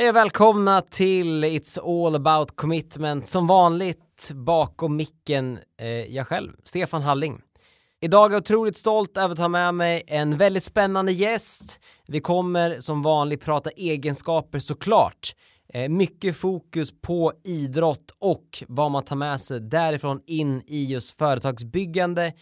Hej och välkomna till It's All About Commitment. Som vanligt bakom micken, eh, jag själv, Stefan Halling. Idag är jag otroligt stolt över att ha med mig en väldigt spännande gäst. Vi kommer som vanligt prata egenskaper såklart. Eh, mycket fokus på idrott och vad man tar med sig därifrån in i just företagsbyggande,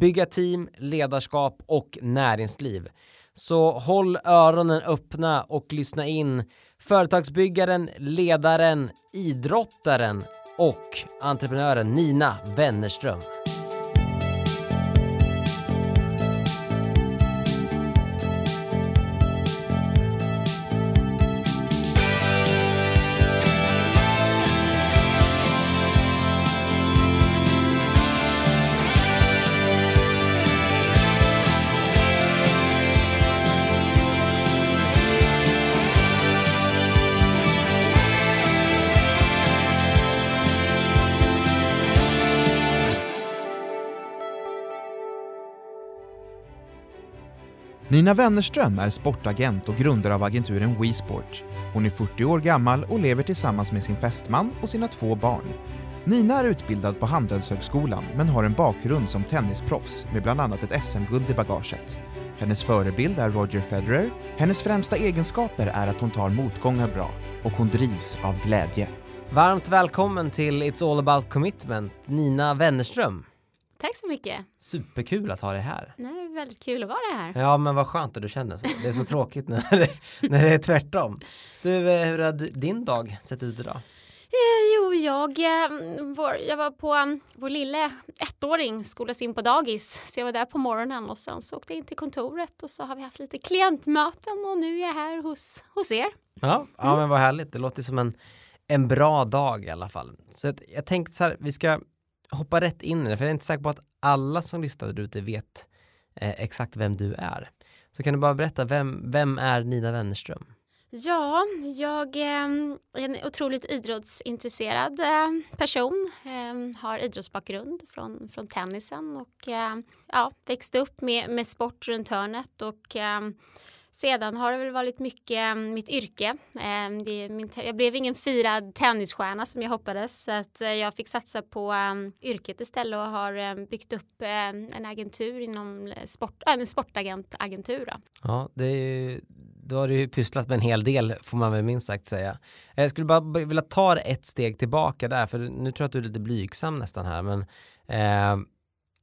bygga team, ledarskap och näringsliv. Så håll öronen öppna och lyssna in företagsbyggaren, ledaren, idrottaren och entreprenören Nina Wennerström. Nina Wennerström är sportagent och grundare av agenturen WeSport. Hon är 40 år gammal och lever tillsammans med sin fästman och sina två barn. Nina är utbildad på Handelshögskolan men har en bakgrund som tennisproffs med bland annat ett SM-guld i bagaget. Hennes förebild är Roger Federer. Hennes främsta egenskaper är att hon tar motgångar bra och hon drivs av glädje. Varmt välkommen till It's All About Commitment, Nina Wennerström. Tack så mycket. Superkul att ha dig här. Är väldigt kul att vara här. Ja men vad skönt att du känner så. Det är så tråkigt när det, när det är tvärtom. Du, eh, hur har din dag sett ut idag? Eh, jo, jag, eh, vår, jag var på um, vår lille ettåring skolas in på dagis. Så jag var där på morgonen och sen så åkte jag in till kontoret och så har vi haft lite klientmöten och nu är jag här hos, hos er. Ja, ja Mm. men vad härligt. Det låter som en, en bra dag i alla fall. Så att, jag tänkte så här, vi ska hoppa rätt in i det, för jag är inte säker på att alla som lyssnar där ute vet Eh, exakt vem du är. Så kan du bara berätta, vem, vem är Nina Wennerström? Ja, jag ehm, är en otroligt idrottsintresserad ehm, person. Ehm, har idrottsbakgrund från, från tennisen och ja, växte upp med, med sport runt hörnet och sedan har det väl varit mycket mm, mitt yrke. Ehm, det är min, jag blev ingen firad tennisstjärna som jag hoppades så att eh, jag fick satsa på mm, yrket istället och har mm, byggt upp en agentur inom eh, sport, äh, en sportagentagentur. Då. Ja, det är ju, då har du ju pysslat med en hel del får man väl minst sagt säga. Eh, jag skulle bara vilja ta det ett steg tillbaka där, för nu tror jag att du är lite blygsam nästan här, men eh,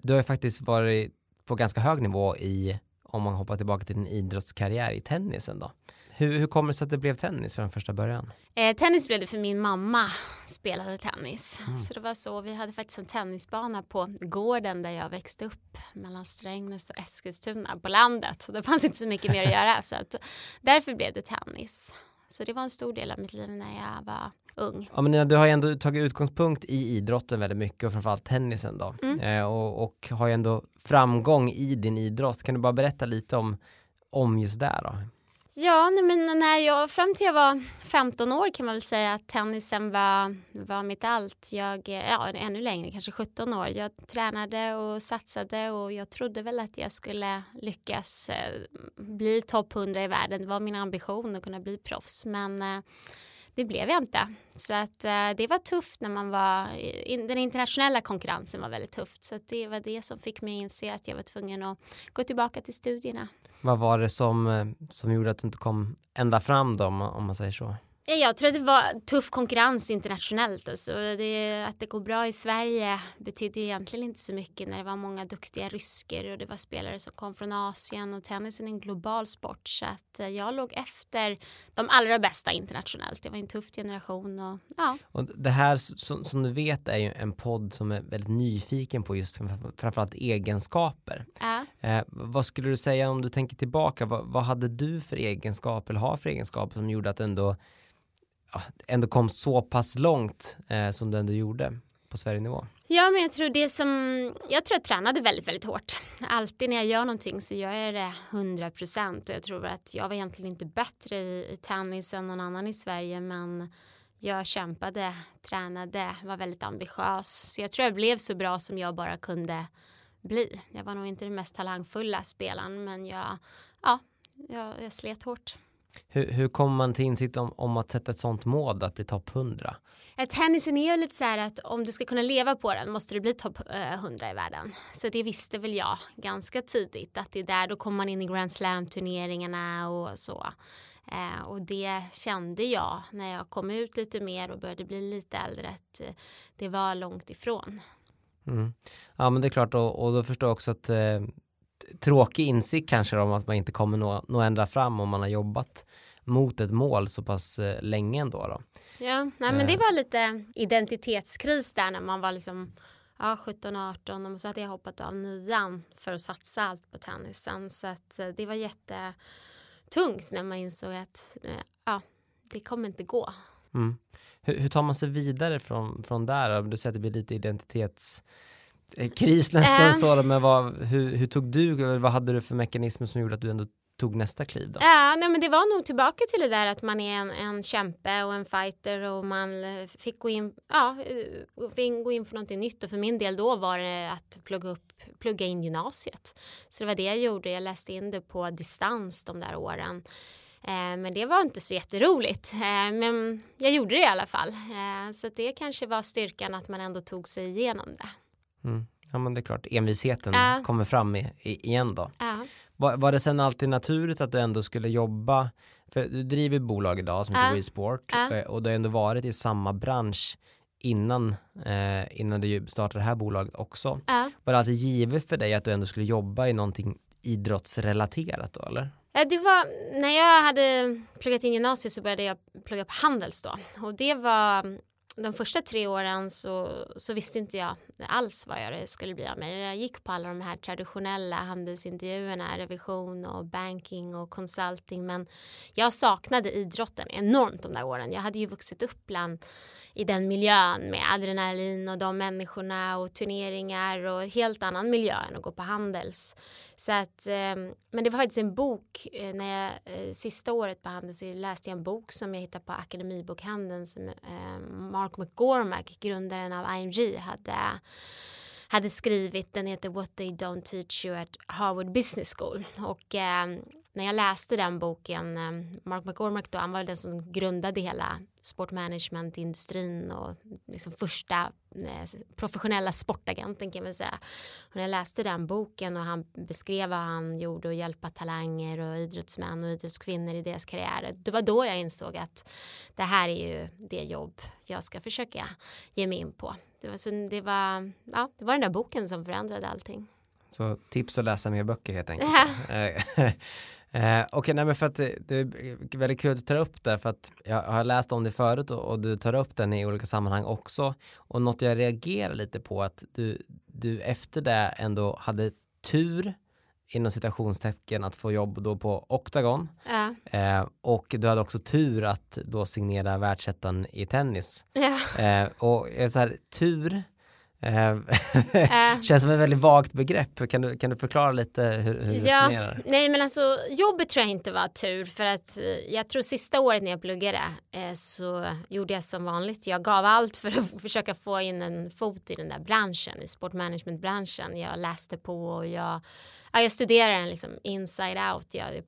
du har ju faktiskt varit på ganska hög nivå i, om man hoppar tillbaka till din idrottskarriär i tennisen då. Hur, hur kommer det sig att det blev tennis från första början? Eh, tennis blev det för min mamma spelade tennis. Så det var så, vi hade faktiskt en tennisbana på gården där jag växte upp mellan Strängnäs och Eskilstuna på landet. Så det fanns inte så mycket mer att göra så att därför blev det tennis. Så det var en stor del av mitt liv när jag var ung. Ja men Nina, du har ju ändå tagit utgångspunkt i idrotten väldigt mycket och framförallt tennisen då. Mm. Eh, och, och har ju ändå framgång i din idrott. Kan du bara berätta lite om, om just det då? Ja, nej, men när jag, fram till jag var 15 år kan man väl säga att tennisen var, var mitt allt. Jag, ja, ännu längre, kanske 17 år. Jag tränade och satsade och jag trodde väl att jag skulle lyckas eh, bli topp 100 i världen. Det var min ambition att kunna bli proffs, men eh, det blev jag inte. Så att eh, det var tufft när man var, in, den internationella konkurrensen var väldigt tufft. Så att det var det som fick mig att inse att jag var tvungen att gå tillbaka till studierna. Vad var det som, eh, som gjorde att du inte kom ända fram då om, man- om man säger så? Ja, Jag tror att det var tuff konkurrens internationellt. Alltså det, att det går bra i Sverige betydde egentligen inte så mycket när det var många duktiga rysker och det var spelare som kom från Asien och tennisen är en global sport så att eh, jag låg efter de allra bästa internationellt. Det var en tuff generation och ja. Och det här som, som du vet är ju en podd som är väldigt nyfiken på just framför- framförallt egenskaper. ja. Eh, vad skulle du säga om du tänker tillbaka, vad, vad hade du för egenskaper eller har för egenskaper som gjorde att du ändå, ändå kom så pass långt eh, som du ändå gjorde på Sverigenivå? Ja, men jag tror det som, jag tror jag tränade väldigt, väldigt hårt. Alltid när jag gör någonting så gör jag det 100 procent och jag tror att jag var egentligen inte bättre i, i tennis än någon annan i Sverige, men jag kämpade, tränade, var väldigt ambitiös. Så jag tror jag blev så bra som jag bara kunde bli. Jag var nog inte den mest talangfulla spelaren, men jag, ja, jag, jag slet hårt. Hur, hur kommer man till insikt om, om att sätta ett sånt mål att bli topp 100? Tennisen är ju lite så här att om du ska kunna leva på den måste du bli topp 100 i världen. Så det visste väl jag ganska tidigt att det är där då kommer man in i Grand Slam turneringarna och så. Eh, och det kände jag när jag kom ut lite mer och började bli lite äldre att eh, det var långt ifrån. Mm. Ja men det är klart och, och då förstår jag också att eh, tråkig insikt kanske om att man inte kommer nå, nå ända fram om man har jobbat mot ett mål så pass eh, länge ändå då. Ja, nej, men det eh. var lite identitetskris där när man var liksom ja, 17, 18 och så hade jag hoppat av nian för att satsa allt på tennisen så att eh, det var jättetungt när man insåg att ja, det kommer inte gå. Mm. Hur, hur, tar man sig vidare från, från där? Du säger att det blir lite identitets kris nästan um, så, men vad, hur, hur, tog du, vad hade du för mekanismer som gjorde att du ändå tog nästa kliv då? Ja, nej, men det var nog tillbaka till det där att man är en, en kämpe och en fighter och man eh, fick gå in, ja, eh, fick gå in för någonting nytt och för min del då var det att plugga, upp, plugga in gymnasiet. Så det var det jag gjorde, jag läste in det på distans de där åren. Eh, men det var inte så jätteroligt. Men jag gjorde det i alla fall. Så det kanske var styrkan att man ändå tog sig igenom det. Mm. Ja men det är klart, envisheten äh. kommer fram i, i, igen då. Äh. Var, var, det sen alltid naturligt att du ändå skulle jobba, för du driver bolag idag som heter äh. WeSport äh. och du har ändå varit i samma bransch innan, eh, innan du startade det här bolaget också. Var det alltid givet för dig att du ändå skulle jobba i någonting idrottsrelaterat då eller? Det var, när jag hade pluggat in gymnasiet så började jag plugga på Handels då och det var de första tre åren så, så visste inte jag alls vad jag skulle bli av mig. Jag gick på alla de här traditionella handelsintervjuerna, revision och banking och consulting men jag saknade idrotten enormt de där åren. Jag hade ju vuxit upp bland i den miljön med adrenalin och de människorna och turneringar och helt annan miljö än att gå på Handels. Så att, eh, men det var faktiskt en bok, eh, när jag, eh, sista året på Handels så läste jag en bok som jag hittade på Akademibokhandeln som eh, Mark McGormack, grundaren av IMG, hade hade skrivit. Den heter What They Don't Teach You at Harvard Business School. Och eh, när jag läste den boken, eh, Mark McCormack då, han var den som grundade hela sportmanagementindustrin och liksom första eh, professionella sportagenten kan man säga. Och när jag läste den boken och han beskrev vad han gjorde och hjälpa talanger och idrottsmän och idrottskvinnor i deras karriärer. Det var då jag insåg att det här är ju det jobb jag ska försöka ge mig in på. Det var, så det var, ja, det var den där boken som förändrade allting. Så tips att läsa mer böcker helt enkelt. Eh, Okej, okay, för att det, det, är väldigt kul att du tar upp det för att jag har läst om det förut och, och, du tar upp den i olika sammanhang också och något jag reagerar lite på att du, du efter det ändå hade tur inom citationstecken att få jobb då på Octagon ja. eh, och du hade också tur att då signera världsettan i tennis ja. eh, och så här, tur Känns som ett väldigt vagt begrepp. Kan du, kan du förklara lite hur, hur du ja, resonerar? Nej men alltså jobbet tror jag inte var tur för att eh, jag tror sista året när jag pluggade eh, så gjorde jag som vanligt. Jag gav allt för att försöka få in en fot i den där branschen, i sportmanagementbranschen. Jag läste på och jag ja, jag studerade den liksom inside out. Jag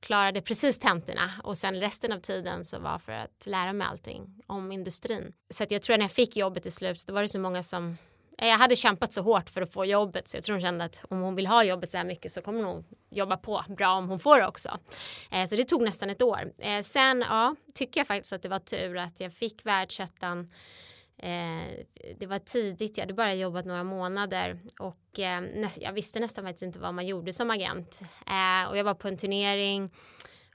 klarade precis tentorna och sen resten av tiden så var för att lära mig allting om industrin. Så att jag tror att när jag fick jobbet till slut då var det så många som eh, jag hade kämpat så hårt för att få jobbet så jag tror hon kände att om hon vill ha jobbet så här mycket så kommer hon jobba på bra om hon får det också. Eh, så det tog nästan ett år. Eh, sen ja, tycker jag faktiskt att det var tur att jag fick världsettan Eh, det var tidigt, jag hade bara jobbat några månader och eh, jag visste nästan faktiskt inte vad man gjorde som agent. Eh, och jag var på en turnering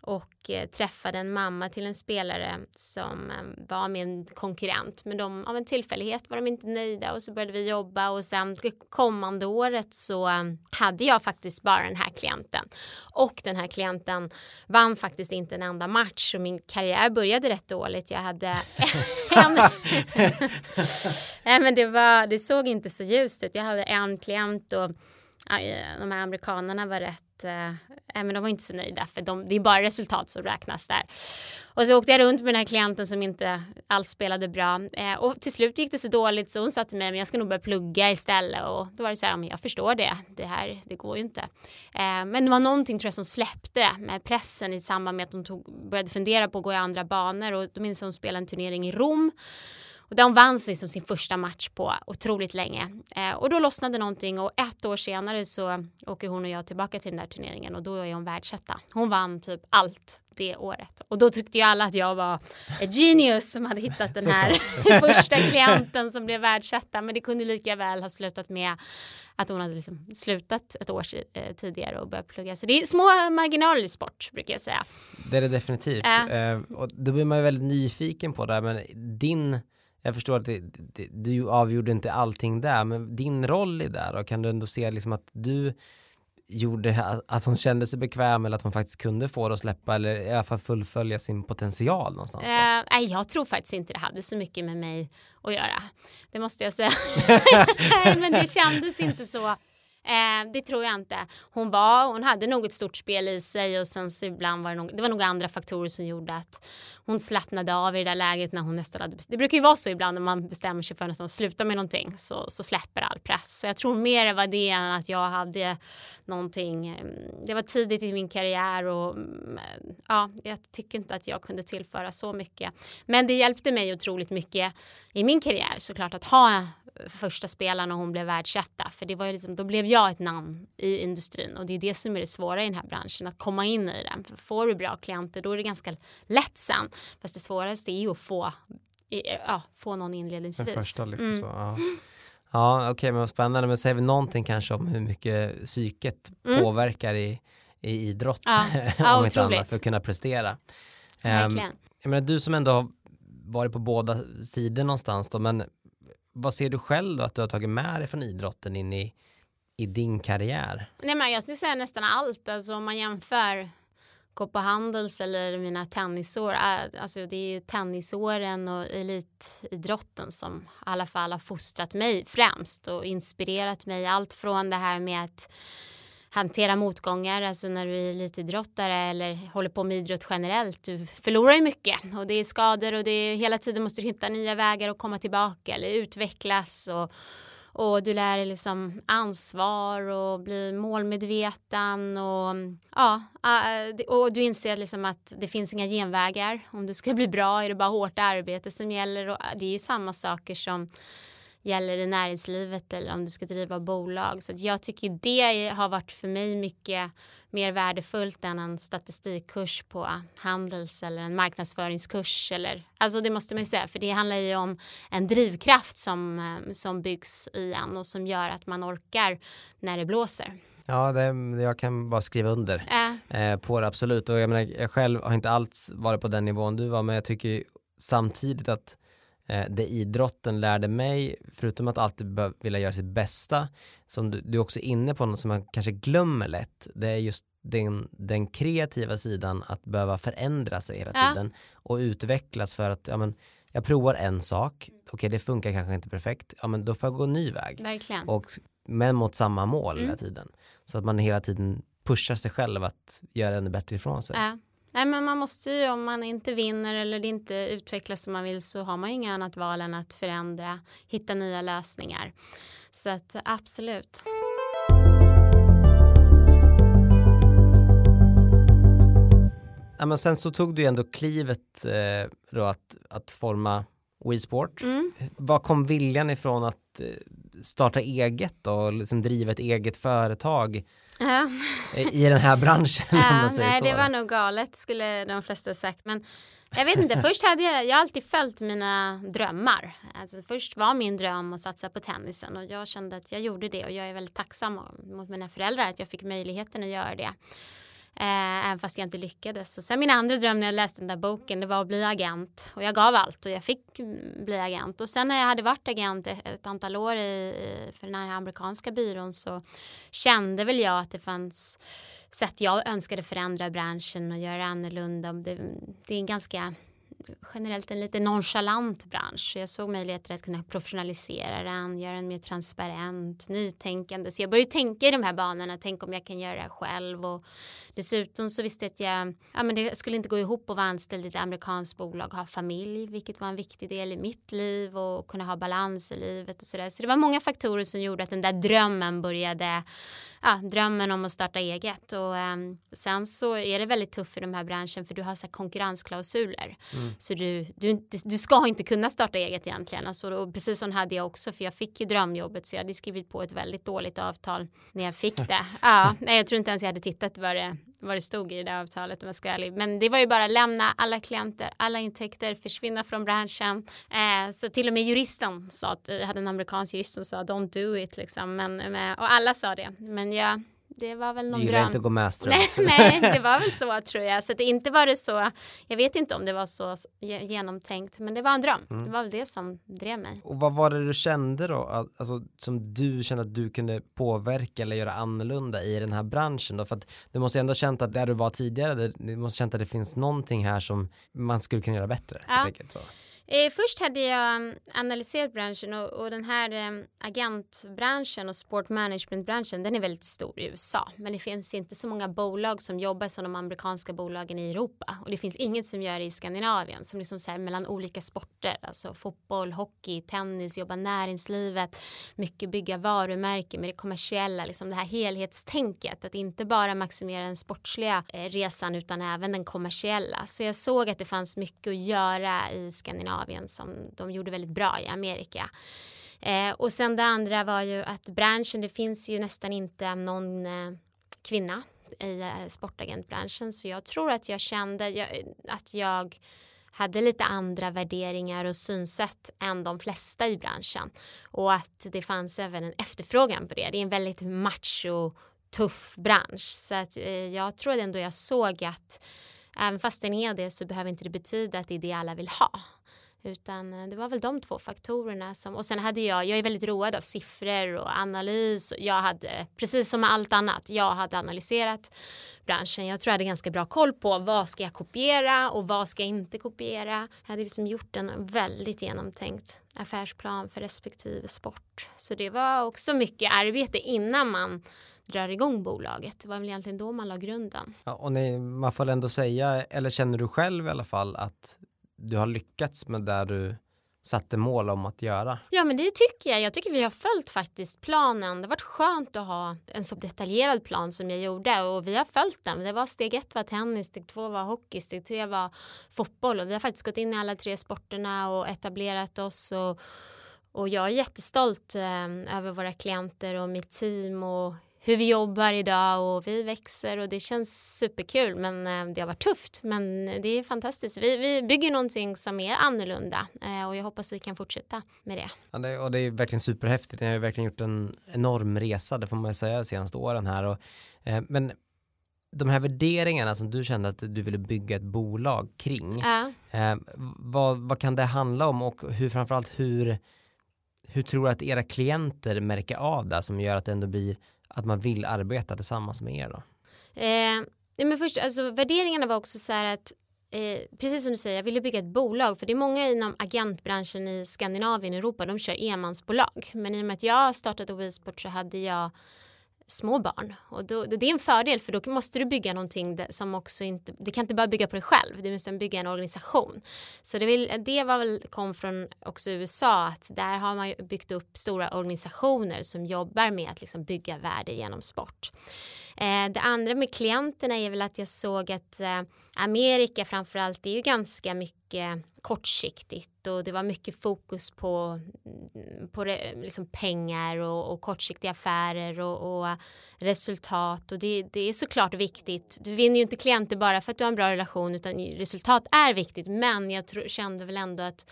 och eh, träffade en mamma till en spelare som eh, var min konkurrent men de, av en tillfällighet var de inte nöjda och så började vi jobba och sen kommande året så eh, hade jag faktiskt bara den här klienten och den här klienten vann faktiskt inte en enda match och min karriär började rätt dåligt. Jag hade Nej men det var, det såg inte så ljust ut. Jag hade en klient och de här amerikanerna var rätt, eh, men de var inte så nöjda för de, det är bara resultat som räknas där. Och så åkte jag runt med den här klienten som inte alls spelade bra eh, och till slut gick det så dåligt så hon sa till mig men jag ska nog börja plugga istället och då var det så här, men jag förstår det, det här, det går ju inte. Eh, men det var någonting tror jag som släppte med pressen i samband med att hon tog, började fundera på att gå i andra banor och då minns jag hon spelade en turnering i Rom och de vann liksom sin första match på otroligt länge. Eh, och då lossnade någonting och ett år senare så åker hon och jag tillbaka till den där turneringen och då är hon världsetta. Hon vann typ allt det året. Och då tyckte ju alla att jag var ett genius som hade hittat den här första klienten som blev världsetta. Men det kunde lika väl ha slutat med att hon hade liksom slutat ett år eh, tidigare och börjat plugga. Så det är små marginaler i sport brukar jag säga. Det är det definitivt. Äh. och då blir man ju väldigt nyfiken på det här, men din jag förstår att det, det, du avgjorde inte allting där, men din roll i det och kan du ändå se liksom att du gjorde att hon kände sig bekväm eller att hon faktiskt kunde få det att släppa eller i alla fall fullfölja sin potential någonstans? Då? Uh, nej, jag tror faktiskt inte det hade så mycket med mig att göra. Det måste jag säga. nej, men det kändes inte så. Eh, det tror jag inte. Hon var, hon hade nog ett stort spel i sig och sen så ibland var det nog, det var nog andra faktorer som gjorde att hon slappnade av i det där läget när hon nästan hade Det brukar ju vara så ibland när man bestämmer sig för att sluta med någonting så, så släpper all press. Så jag tror mer det var det än att jag hade någonting. Eh, det var tidigt i min karriär och mm, ja, jag tycker inte att jag kunde tillföra så mycket. Men det hjälpte mig otroligt mycket i min karriär såklart att ha första spelaren och hon blev världsetta. För det var ju liksom, då blev jag ett namn i industrin och det är det som är det svåra i den här branschen, att komma in i den. För får du bra klienter då är det ganska lätt sen. Fast det svåraste är ju att få, ja, få någon inledningsvis. Den första liksom mm. så, ja. Ja, okej, okay, men spännande. Men säger vi någonting kanske om hur mycket psyket mm. påverkar i, i idrott, ja. ja, om inte annat, för att kunna prestera. Verkligen. Um, jag menar, du som ändå har varit på båda sidor någonstans då, men vad ser du själv då att du har tagit med dig från idrotten in i, i din karriär? Nej, men jag skulle säga nästan allt. Alltså, om man jämför gå på Handels eller mina tennisår. Äh, alltså det är ju tennisåren och elitidrotten som i alla fall har fostrat mig främst och inspirerat mig. Allt från det här med att hantera motgångar, alltså när du är elitidrottare eller håller på med idrott generellt. Du förlorar ju mycket och det är skador och det är hela tiden måste du hitta nya vägar och komma tillbaka eller utvecklas och, och du lär dig liksom ansvar och bli målmedveten och ja, äh, och du inser liksom att det finns inga genvägar. Om du ska bli bra är det bara hårt arbete som gäller och äh, det är ju samma saker som gäller i näringslivet eller om du ska driva bolag. Så jag tycker det har varit för mig mycket mer värdefullt än en statistikkurs på Handels eller en marknadsföringskurs. Eller, alltså det måste man ju säga, för det handlar ju om en drivkraft som, eh, som byggs i en och som gör att man orkar när det blåser. Ja, det, jag kan bara skriva under äh. eh, på det absolut. Och jag, menar, jag själv har inte alls varit på den nivån du var, men jag tycker samtidigt att det idrotten lärde mig, förutom att alltid vilja göra sitt bästa, som du, du är också inne på något som man kanske glömmer lätt, det är just den, den kreativa sidan att behöva förändra sig hela tiden ja. och utvecklas för att ja, men, jag provar en sak, okej okay, det funkar kanske inte perfekt, ja men då får jag gå en ny väg. Verkligen. Och, men mot samma mål mm. hela tiden. Så att man hela tiden pushar sig själv att göra ännu bättre ifrån sig. Ja. Nej, men man måste ju, om man inte vinner eller det inte utvecklas som man vill så har man ju inget annat val än att förändra, hitta nya lösningar. Så att absolut. Ja, men sen så tog du ju ändå klivet eh, då att, att forma WeSport. Mm. Var kom viljan ifrån att eh, starta eget och liksom driva ett eget företag? Ja. i den här branschen. Ja, nej, så. det var nog galet skulle de flesta sagt. Men jag vet inte, först hade jag, jag alltid följt mina drömmar. Alltså, först var min dröm att satsa på tennisen och jag kände att jag gjorde det och jag är väldigt tacksam mot mina föräldrar att jag fick möjligheten att göra det. Eh, även fast jag inte lyckades. Och sen min andra dröm när jag läste den där boken det var att bli agent. Och jag gav allt och jag fick mm, bli agent. Och sen när jag hade varit agent ett antal år i, för den här amerikanska byrån så kände väl jag att det fanns sätt jag önskade förändra branschen och göra annorlunda. Det, det är en ganska generellt en lite nonchalant bransch. Jag såg möjligheter att kunna professionalisera den, göra den mer transparent, nytänkande. Så jag började tänka i de här banorna, tänk om jag kan göra det själv. Och dessutom så visste jag att jag, ja, men det skulle inte gå ihop att vara anställd i ett amerikanskt bolag, ha familj, vilket var en viktig del i mitt liv och kunna ha balans i livet och sådär. Så det var många faktorer som gjorde att den där drömmen började ja, drömmen om att starta eget och um, sen så är det väldigt tufft i de här branschen för du har så konkurrensklausuler mm. så du, du, du ska inte kunna starta eget egentligen alltså, och precis så hade jag också för jag fick ju drömjobbet så jag hade skrivit på ett väldigt dåligt avtal när jag fick det. ja, nej, jag tror inte ens jag hade tittat vad det vad det stod i det avtalet om jag ska ärlig. Men det var ju bara lämna alla klienter, alla intäkter, försvinna från branschen. Eh, så till och med juristen sa att, jag hade en amerikansk jurist som sa don't do it liksom. Men, eh, och alla sa det. Men jag det var väl någon du dröm. inte att gå med nej, nej, det var väl så tror jag. Så det inte var det så. Jag vet inte om det var så genomtänkt, men det var en dröm. Mm. Det var väl det som drev mig. Och vad var det du kände då, alltså som du kände att du kunde påverka eller göra annorlunda i den här branschen då? För att du måste ändå känt att där du var tidigare, du måste känt att det finns någonting här som man skulle kunna göra bättre. Ja. Enkelt, så. Eh, först hade jag mm, analyserat branschen och, och den här eh, agentbranschen och sportmanagementbranschen den är väldigt stor i USA. Men det finns inte så många bolag som jobbar som de amerikanska bolagen i Europa. Och det finns inget som gör det i Skandinavien som liksom så här mellan olika sporter. Alltså fotboll, hockey, tennis, jobba näringslivet mycket bygga varumärken. Med det kommersiella liksom det här helhetstänket att inte bara maximera den sportsliga eh, resan utan även den kommersiella. Så jag såg att det fanns mycket att göra i Skandinavien. Skandinavien som de gjorde väldigt bra i Amerika. Eh, och sen det andra var ju att branschen, det finns ju nästan inte någon eh, kvinna i eh, sportagentbranschen så jag tror att jag kände jag, att jag hade lite andra värderingar och synsätt än de flesta i branschen och att det fanns även en efterfrågan på det. Det är en väldigt macho tuff bransch så att eh, jag tror ändå jag såg att även fast den är det så behöver inte det betyda att det är det alla vill ha. Utan eh, det var väl de två faktorerna som och sen hade jag, jag är väldigt road av siffror och analys. Jag hade, precis som med allt annat, jag hade analyserat branschen. Jag tror jag hade ganska bra koll på vad ska jag kopiera och vad ska jag inte kopiera. Jag hade liksom gjort en väldigt genomtänkt affärsplan för respektive sport. Så det var också mycket arbete innan man drar igång bolaget. Det var väl egentligen då man la grunden. Ja, och nej, man får ändå säga, eller känner du själv i alla fall att du har lyckats med där du satte mål om att göra? Ja men det tycker jag. Jag tycker vi har följt faktiskt planen. Det har varit skönt att ha en så detaljerad plan som jag gjorde och vi har följt den. Det var steg ett var tennis, steg två var hockey, steg tre var fotboll och vi har faktiskt gått in i alla tre sporterna och etablerat oss och, och jag är jättestolt eh, över våra klienter och mitt team och hur vi jobbar idag och vi växer och det känns superkul men eh, det har varit tufft men det är fantastiskt. Vi, vi bygger någonting som är annorlunda eh, och jag hoppas vi kan fortsätta med det. Ja, det och det är verkligen superhäftigt. Ni har ju verkligen gjort en enorm resa, det får man säga, de senaste åren här. Och, eh, men de här värderingarna som du kände att du ville bygga ett bolag kring, ja. eh, vad, vad kan det handla om och hur framförallt hur, hur tror du att era klienter märker av det som gör att det ändå blir att man vill arbeta tillsammans med er då? Eh, men först, alltså, värderingarna var också så här att Eh, precis som du säger, jag ville bygga ett bolag för det är många inom agentbranschen i Skandinavien, Europa, de kör enmansbolag. Men i och med att jag startade WeSport så hade jag små barn och då, det är en fördel för då måste du bygga någonting som också inte, det kan inte bara bygga på dig själv, du måste bygga en organisation. Så det, vill, det var väl, kom från också USA att där har man byggt upp stora organisationer som jobbar med att liksom bygga värde genom sport. Eh, det andra med klienterna är väl att jag såg att eh, Amerika framförallt är ju ganska mycket kortsiktigt och det var mycket fokus på, mm, på liksom pengar och, och kortsiktiga affärer och, och resultat och det, det, är såklart viktigt. Du vinner ju inte klienter bara för att du har en bra relation utan resultat är viktigt men jag tro, kände väl ändå att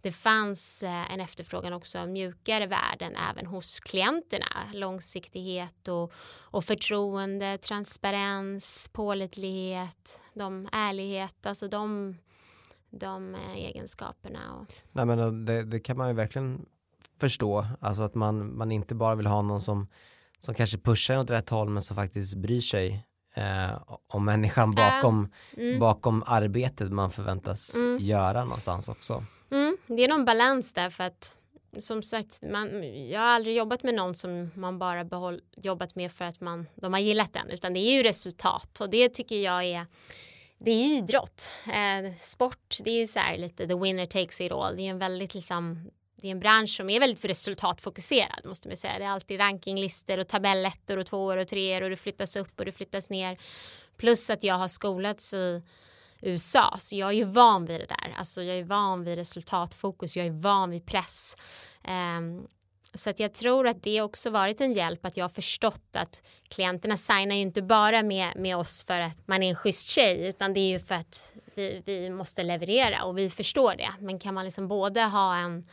det fanns eh, en efterfrågan också av mjukare värden även hos klienterna. Långsiktighet och, och förtroende, transparens, pålitlighet, de ärlighet, alltså de, de eh, egenskaperna. Och... Nej, men eh, det, det, kan man ju verkligen förstå, alltså att man, man inte bara vill ha någon som, som kanske pushar åt rätt håll men som faktiskt bryr sig eh, om människan bakom, Mm. bakom arbetet man förväntas Mm. göra någonstans också. Det är någon balans där för att som sagt, man, jag har aldrig jobbat med någon som man bara behåll, jobbat med för att man, de har gillat den utan det är ju resultat och det tycker jag är det är ju idrott. Eh, sport, det är ju så här lite the winner takes it all. Det är en väldigt liksom det är en bransch som är väldigt resultatfokuserad måste man säga. Det är alltid rankinglistor och tabellettor och tvåor och treor och det flyttas upp och det flyttas ner. Plus att jag har skolats i USA så jag är ju van vid det där. Alltså jag är van vid resultatfokus, jag är van vid press. Um, så att jag tror att det också varit en hjälp att jag har förstått att klienterna signar ju inte bara med, med oss för att man är en schysst tjej utan det är ju för att vi, vi måste leverera och vi förstår det. Men kan man liksom både ha en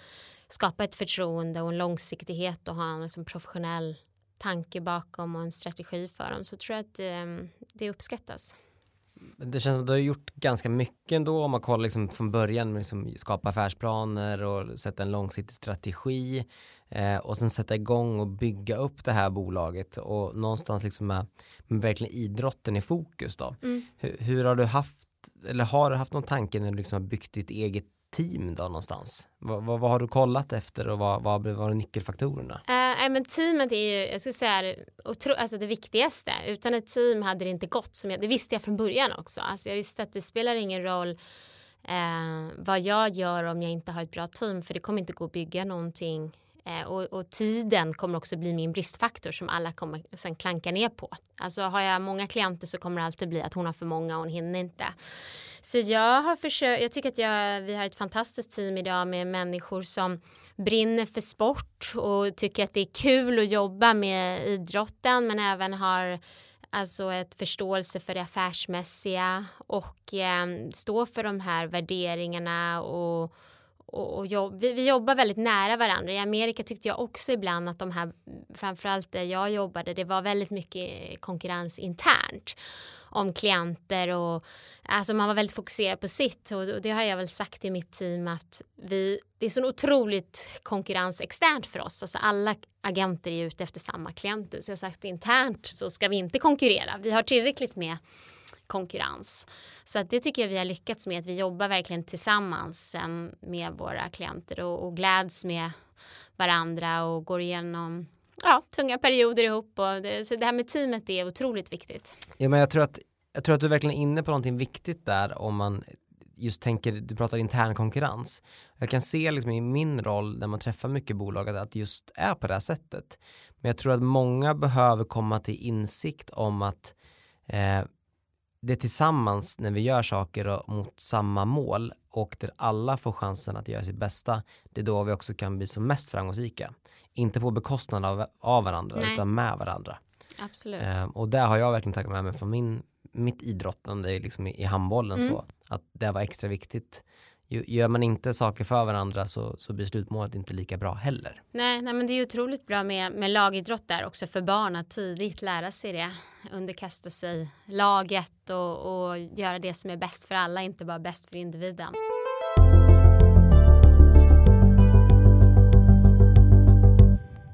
skapa ett förtroende och en långsiktighet och ha en liksom professionell tanke bakom och en strategi för dem så tror jag att det, det uppskattas. Det känns som att du har gjort ganska mycket ändå om man kollar liksom från början med liksom skapa affärsplaner och sätta en långsiktig strategi eh, och sen sätta igång och bygga upp det här bolaget och någonstans liksom med, med verkligen idrotten i fokus då. Mm. Hur, hur har du haft eller har du haft någon tanke när du liksom har byggt ditt eget team då någonstans? Vad, vad, vad har du kollat efter och vad, vad var nyckelfaktorerna? Uh, men teamet är ju, jag skulle säga det, otro, alltså det viktigaste. Utan ett team hade det inte gått. Som jag, det visste jag från början också. Alltså jag visste att det spelar ingen roll uh, vad jag gör om jag inte har ett bra team. För det kommer inte gå att bygga någonting. Eh, och, och, tiden kommer också bli min bristfaktor som alla kommer sen klanka ner på. Alltså har jag många klienter så kommer det alltid bli att hon har för många och hon hinner inte. Så jag har försökt, jag tycker att jag, vi har ett fantastiskt team idag med människor som brinner för sport och tycker att det är kul att jobba med idrotten men även har alltså ett förståelse för det affärsmässiga och eh, stå för de här värderingarna och, och, och jobb, vi, vi, jobbar väldigt nära varandra. I Amerika tyckte jag också ibland att de här, framförallt där jag jobbade, det var väldigt mycket konkurrens internt om klienter och alltså man var väldigt fokuserad på sitt och, och det har jag väl sagt i mitt team att vi, det är så otroligt konkurrens externt för oss. Alltså alla agenter är ute efter samma klienter så jag har sagt internt så ska vi inte konkurrera. Vi har tillräckligt med konkurrens. Så att det tycker jag vi har lyckats med att vi jobbar verkligen tillsammans med våra klienter och, och gläds med varandra och går igenom ja, tunga perioder ihop. Och det, så det här med teamet är otroligt viktigt. Ja, men jag, tror att, jag tror att du är verkligen inne på någonting viktigt där om man just tänker, du pratar intern konkurrens. Jag kan se liksom i min roll när man träffar mycket bolag att just är på det här sättet. Men jag tror att många behöver komma till insikt om att eh, det är tillsammans när vi gör saker mot samma mål och där alla får chansen att göra sitt bästa, det är då vi också kan bli som mest framgångsrika. Inte på bekostnad av, av varandra Nej. utan med varandra. Absolut. Eh, och där har jag verkligen tagit med mig från min, mitt idrottande liksom i, i handbollen Mm. så att det var extra viktigt. Gör man inte saker för varandra så, så blir slutmålet inte lika bra heller. Nej, nej, men det är otroligt bra med, med lagidrott där också för barn att tidigt lära sig det. Underkasta sig laget och, och göra det som är bäst för alla, inte bara bäst för individen.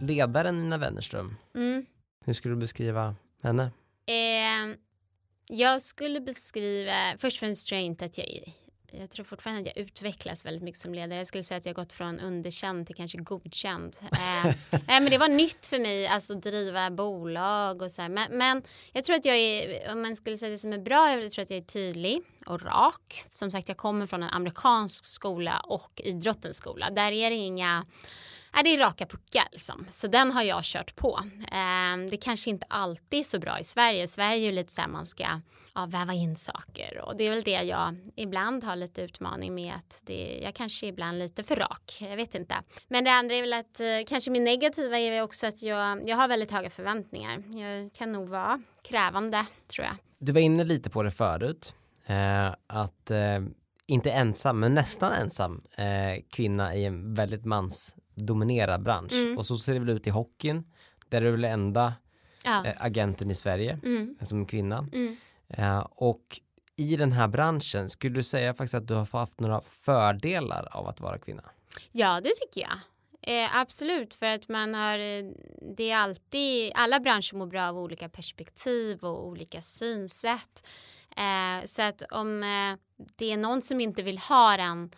Ledaren Nina Wennerström, Mm. hur skulle du beskriva henne? Eh, jag skulle beskriva, först och främst tror jag inte att jag jag tror fortfarande att jag utvecklas väldigt mycket som ledare. Jag skulle säga att jag gått från underkänd till kanske godkänd. Eh, men det var nytt för mig, alltså driva bolag och så här. Men, men jag tror att jag är, om man skulle säga det som är bra, jag tror att jag är tydlig och rak. Som sagt, jag kommer från en amerikansk skola och idrottens skola. Där är det inga Nej, det är raka puckar liksom. Så den har jag kört på. Eh, det kanske inte alltid är så bra i Sverige. Sverige är ju lite så här man ska ja, väva in saker och det är väl det jag ibland har lite utmaning med att det, jag kanske är ibland lite för rak. Jag vet inte. Men det andra är väl att eh, kanske min negativa är också att jag, jag har väldigt höga förväntningar. Jag kan nog vara krävande tror jag. Du var inne lite på det förut, eh, att eh, inte ensam, men nästan ensam eh, kvinna i en väldigt mans mansdominerad bransch. Mm. Och så ser det väl ut i hockeyn, där är du väl enda Ja. eh, agenten i Sverige Mm, som kvinna. mm. Eh, och i den här branschen, skulle du säga faktiskt att du har haft några fördelar av att vara kvinna? Ja, det tycker jag. Eh, absolut, för att man har, eh, det är alltid, alla branscher mår bra av olika perspektiv och olika synsätt. Eh, så att om eh, det är någon som inte vill ha den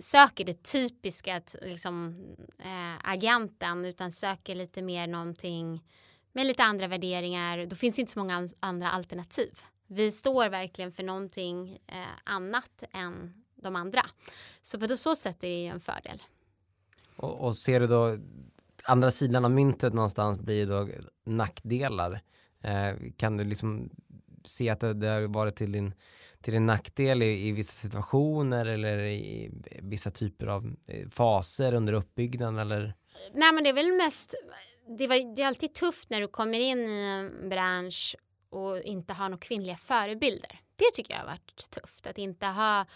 söker det typiska liksom, eh, agenten utan söker lite mer någonting med lite andra värderingar då finns det inte så många andra alternativ. Vi står verkligen för någonting eh, annat än de andra. Så på så sätt är det ju en fördel. Och, och ser du då andra sidan av myntet någonstans blir då nackdelar. Eh, kan du liksom se att det, det har varit till din till din nackdel i, i vissa situationer eller i vissa typer av eh, faser under uppbyggnaden eller? Nej men det är väl mest, det, var, det är alltid tufft när du kommer in i en bransch och inte har några kvinnliga förebilder. Det tycker jag har varit tufft att inte ha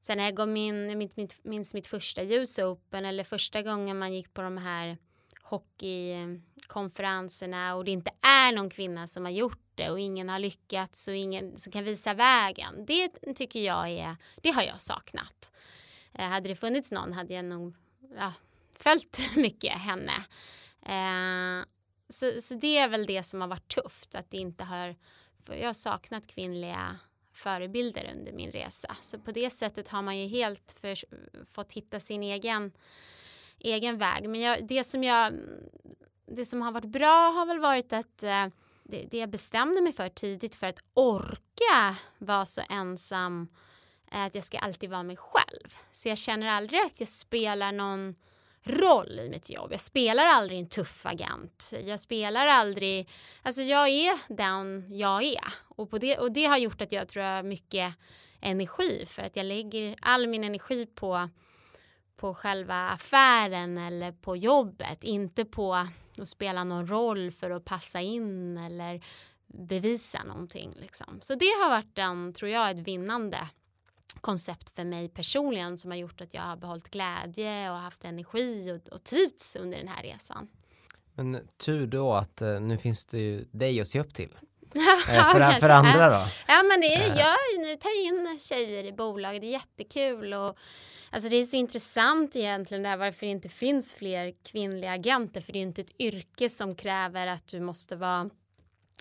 Sen när jag går min, mitt, mitt, minns mitt första US Open eller första gången man gick på de här hockeykonferenserna och det inte är någon kvinna som har gjort det och ingen har lyckats och ingen som kan visa vägen. Det tycker jag är, det har jag saknat. Eh, hade det funnits någon hade jag nog ja, följt mycket henne. Eh, så, så det är väl det som har varit tufft att det inte har, jag har saknat kvinnliga förebilder under min resa. Så på det sättet har man ju helt för, fått hitta sin egen egen väg. Men jag, det som jag det som har varit bra har väl varit att eh, det, det jag bestämde mig för tidigt för att orka vara så ensam att jag ska alltid vara mig själv. Så jag känner aldrig att jag spelar någon roll i mitt jobb. Jag spelar aldrig en tuff agent. Jag spelar aldrig, alltså jag är den jag är och, på det, och det har gjort att jag tror jag har mycket energi för att jag lägger all min energi på på själva affären eller på jobbet, inte på att spela någon roll för att passa in eller bevisa någonting. Liksom. Så det har varit en, tror jag, ett vinnande koncept för mig personligen som har gjort att jag har behållit glädje och haft energi och, och trivts under den här resan. Men tur då att eh, nu finns det ju dig att se upp till ja, för, för andra då? Ja men det är, jag nu tar in tjejer i bolag, det är jättekul och Alltså det är så intressant egentligen där varför det inte finns fler kvinnliga agenter för det är inte ett yrke som kräver att du måste vara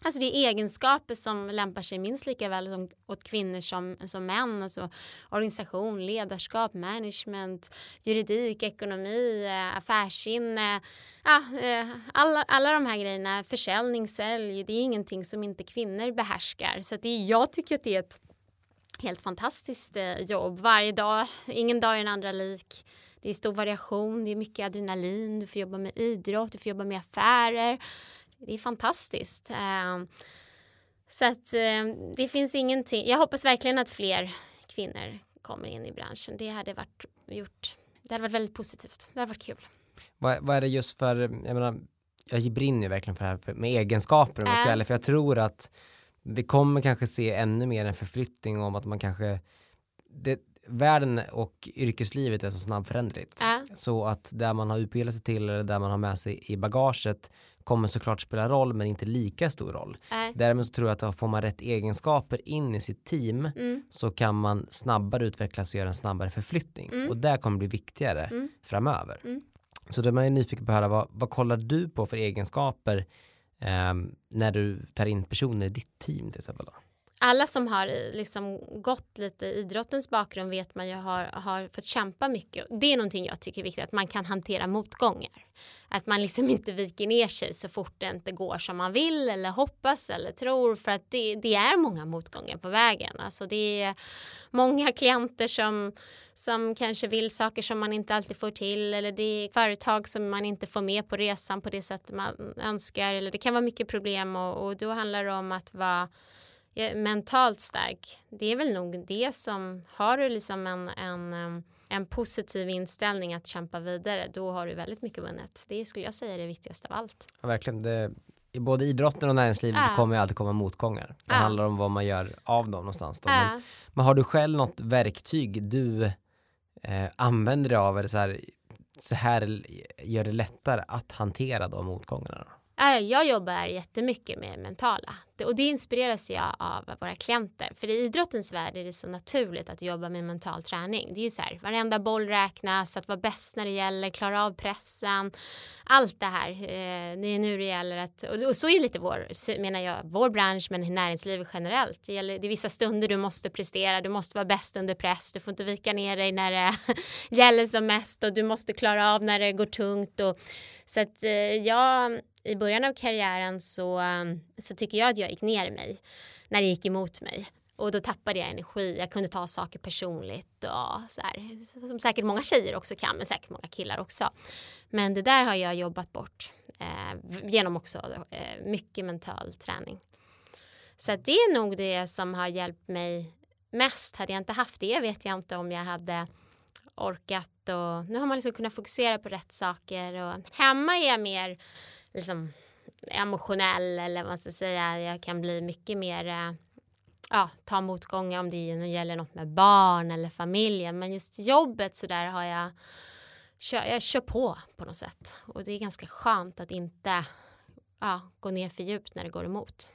Alltså det är egenskaper som lämpar sig minst lika väl som, åt kvinnor som, som män. Alltså organisation, ledarskap, management, juridik, ekonomi, eh, affärssinne. Ja, eh, alla, alla de här grejerna, försäljning, sälj, det är ingenting som inte kvinnor behärskar. Så det, jag tycker att det är ett helt fantastiskt eh, jobb varje dag. Ingen dag är den andra lik. Det är stor variation, det är mycket adrenalin, du får jobba med idrott, du får jobba med affärer. Det är fantastiskt. Ehm, så att eh, det finns ingenting. Jag hoppas verkligen att fler kvinnor kommer in i branschen. Det hade varit gjort. Det hade varit väldigt positivt. Det hade varit kul. Vad, vad är det just för, jag menar, jag brinner ju verkligen för det här med egenskaper om jag ska äh. för jag tror att det kommer kanske se ännu mer en förflyttning om att man kanske det, världen och yrkeslivet är så snabbföränderligt. Äh. Så att där man har utbildat sig till eller där man har med sig i bagaget kommer såklart spela roll men inte lika stor roll. Äh. Däremot så tror jag att får man rätt egenskaper in i sitt team mm. så kan man snabbare utvecklas och göra en snabbare förflyttning mm. och det kommer bli viktigare mm. framöver. Mm. Så då är man ju nyfiken på att höra vad, vad kollar du på för egenskaper um, när du tar in personer i ditt team till exempel? Då? Alla som har liksom gått lite idrottens bakgrund vet man ju har, har fått kämpa mycket. Det är någonting jag tycker är viktigt, att man kan hantera motgångar. Att man liksom inte viker ner sig så fort det inte går som man vill eller hoppas eller tror för att det, det är många motgångar på vägen. Alltså det är många klienter som, som kanske vill saker som man inte alltid får till eller det är företag som man inte får med på resan på det sätt man önskar eller det kan vara mycket problem och, och då handlar det om att vara mentalt stark. Det är väl nog det som har du liksom en, en en positiv inställning att kämpa vidare, då har du väldigt mycket vunnet. Det skulle jag säga är det viktigaste av allt. Ja, verkligen. Det, I både idrotten och näringslivet äh. så kommer det alltid komma motgångar. Det äh. handlar om vad man gör av dem någonstans. Då. Äh. Men, men, har du själv något verktyg du eh, använder dig av eller så här, så här gör det lättare att hantera de motgångarna? Äh, jag jobbar jättemycket med mentala och det inspireras jag av våra klienter. För i idrottens värld är det så naturligt att jobba med mental träning. Det är ju så här, varenda boll räknas, att vara bäst när det gäller, klara av pressen, allt det här. Eh, det är nu det gäller att, och så är lite vår, menar jag, vår bransch men näringslivet generellt. Det, gäller, det är vissa stunder du måste prestera, du måste vara bäst under press, du får inte vika ner dig när det gäller som mest och du måste klara av när det går tungt. Och, så att eh, jag i början av karriären så, um, så tycker jag att jag gick ner i mig när det gick emot mig. Och då tappade jag energi. Jag kunde ta saker personligt och så här, som säkert många tjejer också kan, men säkert många killar också. Men det där har jag jobbat bort eh, genom också eh, mycket mental träning. Så det är nog det som har hjälpt mig mest. Hade jag inte haft det vet jag inte om jag hade orkat och nu har man liksom kunnat fokusera på rätt saker och hemma är jag mer liksom emotionell eller vad man ska säga. Jag kan bli mycket mer eh, ja, ta motgångar om det gäller något med barn eller familjen. Men just jobbet så där har jag jag kör på på något sätt och det är ganska skönt att inte ja, gå ner för djupt när det går emot.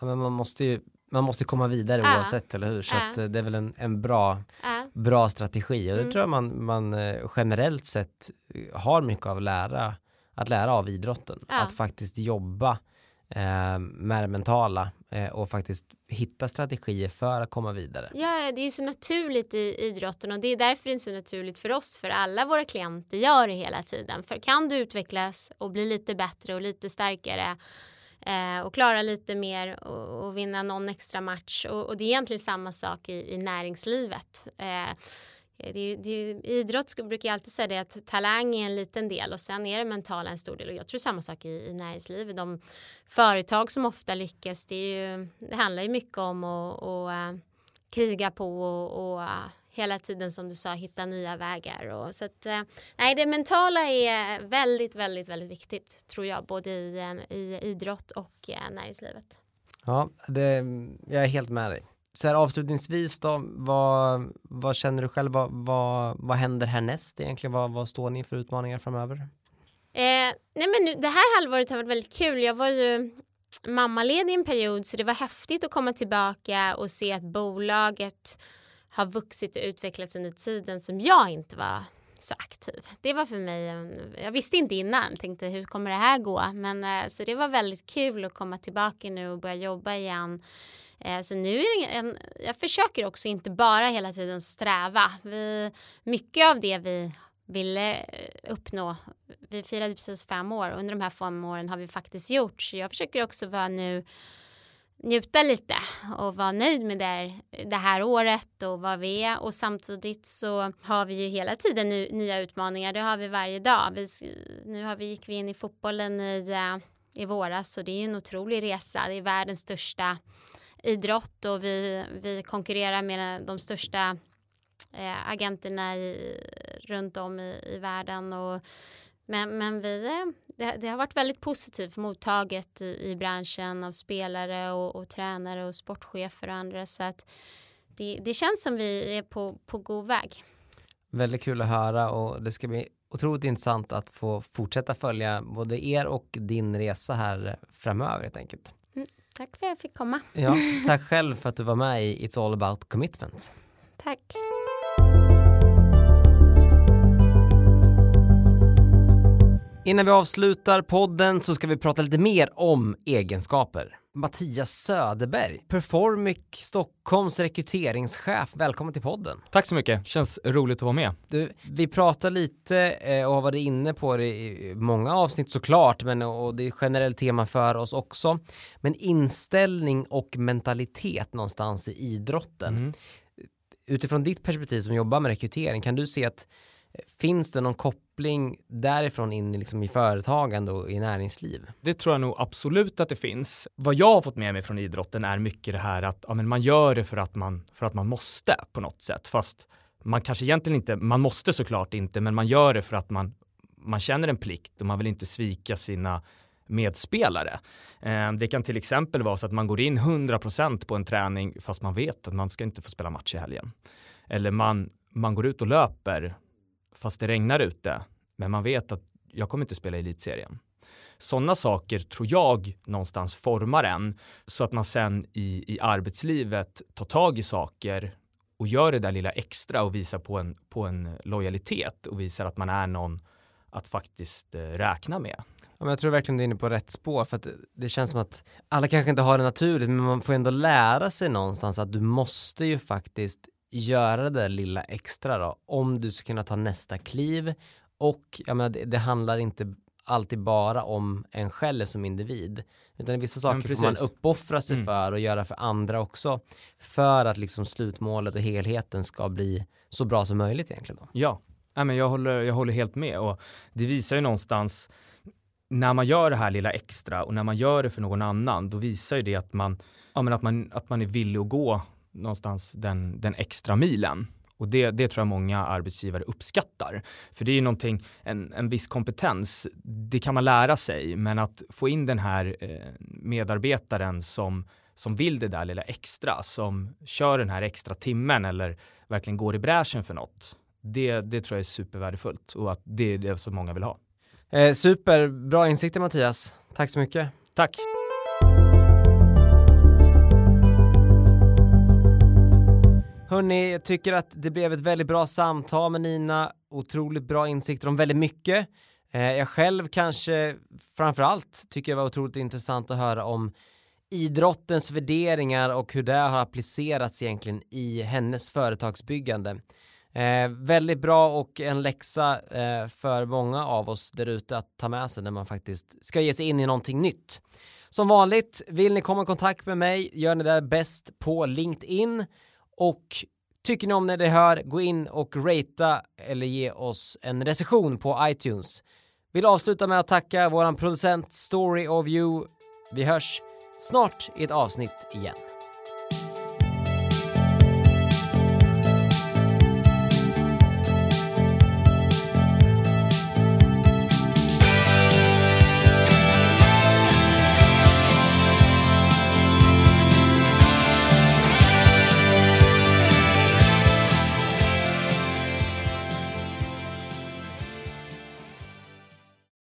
Ja, men man måste ju man måste komma vidare äh. oavsett, eller hur? Så äh. att, eh, det är väl en, en bra, äh. bra strategi och det mm. tror jag man, man eh, generellt sett har mycket av att lära att lära av idrotten. Ja. Att faktiskt jobba eh, med det mentala eh, och faktiskt hitta strategier för att komma vidare. Ja, det är ju så naturligt i idrotten och det är därför det är så naturligt för oss, för alla våra klienter gör det hela tiden. För kan du utvecklas och bli lite bättre och lite starkare eh, och klara lite mer och, och, vinna någon extra match och, och, det är egentligen samma sak i, i näringslivet. Eh, Eh, det är, det är, idrott brukar jag alltid säga det att talang är en liten del och sen är det mentala en stor del och jag tror samma sak i, i näringslivet. De företag som ofta lyckas det, är ju, det handlar ju mycket om att och, eh, uh, kriga på och, och uh, hela tiden som du sa hitta nya vägar och så att uh, nej det mentala är väldigt väldigt väldigt viktigt tror jag både i, i idrott och näringslivet. Ja, det, jag är helt med dig så här avslutningsvis då, vad, vad känner du själv, vad, vad, vad händer härnäst egentligen? Vad, vad står ni för utmaningar framöver? Eh, nej men nu, det här halvåret har varit väldigt kul. Jag var ju mammaledig en period så det var häftigt att komma tillbaka och se att bolaget har vuxit och utvecklats under tiden som jag inte var så aktiv. Det var för mig, jag visste inte innan, tänkte hur kommer det här gå? Men eh, så det var väldigt kul att komma tillbaka nu och börja jobba igen Eh, så nu är det en, jag försöker också inte bara hela tiden sträva. Vi, mycket av det vi ville eh, uppnå, vi firade precis fem år och under de här fem åren har vi faktiskt gjort. Så jag försöker också vara nu njuta lite och vara nöjd med det, det här året och vad vi är och samtidigt så har vi ju hela tiden nu, nya utmaningar. Det har vi varje dag. Vi, nu har vi, gick vi in i fotbollen i, eh, i våras och det är en otrolig resa. Det är världens största idrott och vi, vi konkurrerar med de största eh, agenterna i, runt om i, i världen. Och, men, men vi, eh, det, det, har varit väldigt positivt mottaget i, i branschen av spelare och, och, tränare och sportchefer och andra. Så att det, det känns som vi är på, på god väg. Väldigt kul att höra och det ska bli otroligt intressant att få fortsätta följa både er och din resa här framöver helt enkelt. Tack för att jag fick komma. Ja, tack själv för att du var med i It's All About Commitment. Tack. Innan vi avslutar podden så ska vi prata lite mer om egenskaper. Mattias Söderberg, Performic Stockholms rekryteringschef. Välkommen till podden. Tack så mycket, känns roligt att vara med. Du, vi pratar lite eh, och har varit inne på det i många avsnitt såklart, men och det är generellt tema för oss också. Men inställning och mentalitet någonstans i idrotten. Mm. Utifrån ditt perspektiv som jobbar med rekrytering, kan du se att Finns det någon koppling därifrån in liksom i företagande och i näringsliv? Det tror jag nog absolut att det finns. Vad jag har fått med mig från idrotten är mycket det här att ja, men man gör det för att man, för att man måste på något sätt. Fast man kanske egentligen inte, man måste såklart inte, men man gör det för att man, man känner en plikt och man vill inte svika sina medspelare. Ehm, det kan till exempel vara så att man går in 100% på en träning fast man vet att man ska inte få spela match i helgen. Eller man, man går ut och löper fast det regnar ute. Men man vet att jag kommer inte spela i elitserien. Sådana saker tror jag någonstans formar en så att man sen i, i arbetslivet tar tag i saker och gör det där lilla extra och visar på en, på en lojalitet och visar att man är någon att faktiskt eh, räkna med. Ja, jag tror verkligen du är inne på rätt spår för att det känns som att alla kanske inte har det naturligt men man får ändå lära sig någonstans att du måste ju faktiskt göra det där lilla extra då om du ska kunna ta nästa kliv och jag menar, det, det handlar inte alltid bara om en själv som individ utan vissa saker får man uppoffra sig mm. för och göra för andra också för att liksom slutmålet och helheten ska bli så bra som möjligt egentligen. Då. Ja, men jag, håller, jag håller helt med och det visar ju någonstans när man gör det här lilla extra och när man gör det för någon annan, då visar ju det att man, ja, men att man, att man är villig att gå någonstans den, den extra milen. Och det, det tror jag många arbetsgivare uppskattar. För det är ju någonting, en, en viss kompetens, det kan man lära sig, men att få in den här eh, medarbetaren som, som vill det där lilla extra, som kör den här extra timmen eller verkligen går i bräschen för något, det, det tror jag är supervärdefullt och att det är det som många vill ha. Eh, super, bra insikter Mattias. Tack så mycket. Tack. Hörni, jag tycker att det blev ett väldigt bra samtal med Nina, otroligt bra insikter om väldigt mycket. Eh, jag själv kanske framförallt tycker det var otroligt intressant att höra om idrottens värderingar och hur det har applicerats egentligen i hennes företagsbyggande. Eh, väldigt bra och en läxa eh, för många av oss där ute att ta med sig när man faktiskt ska ge sig in i någonting nytt. Som vanligt, vill ni komma i kontakt med mig gör ni det bäst på LinkedIn och tycker ni om när det hör, gå in och ratea eller ge oss en recension på iTunes. Vill avsluta med att tacka våran producent Story of You. Vi hörs snart i ett avsnitt igen.